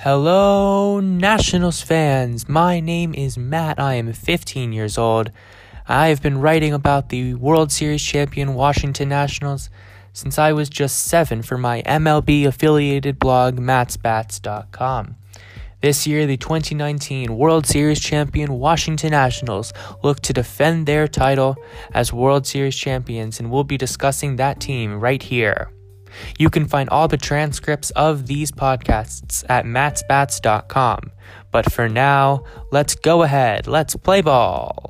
Hello, Nationals fans. My name is Matt. I am 15 years old. I have been writing about the World Series champion Washington Nationals since I was just seven for my MLB affiliated blog, mattsbats.com. This year, the 2019 World Series champion Washington Nationals look to defend their title as World Series champions, and we'll be discussing that team right here. You can find all the transcripts of these podcasts at mattsbats.com. But for now, let's go ahead. Let's play ball.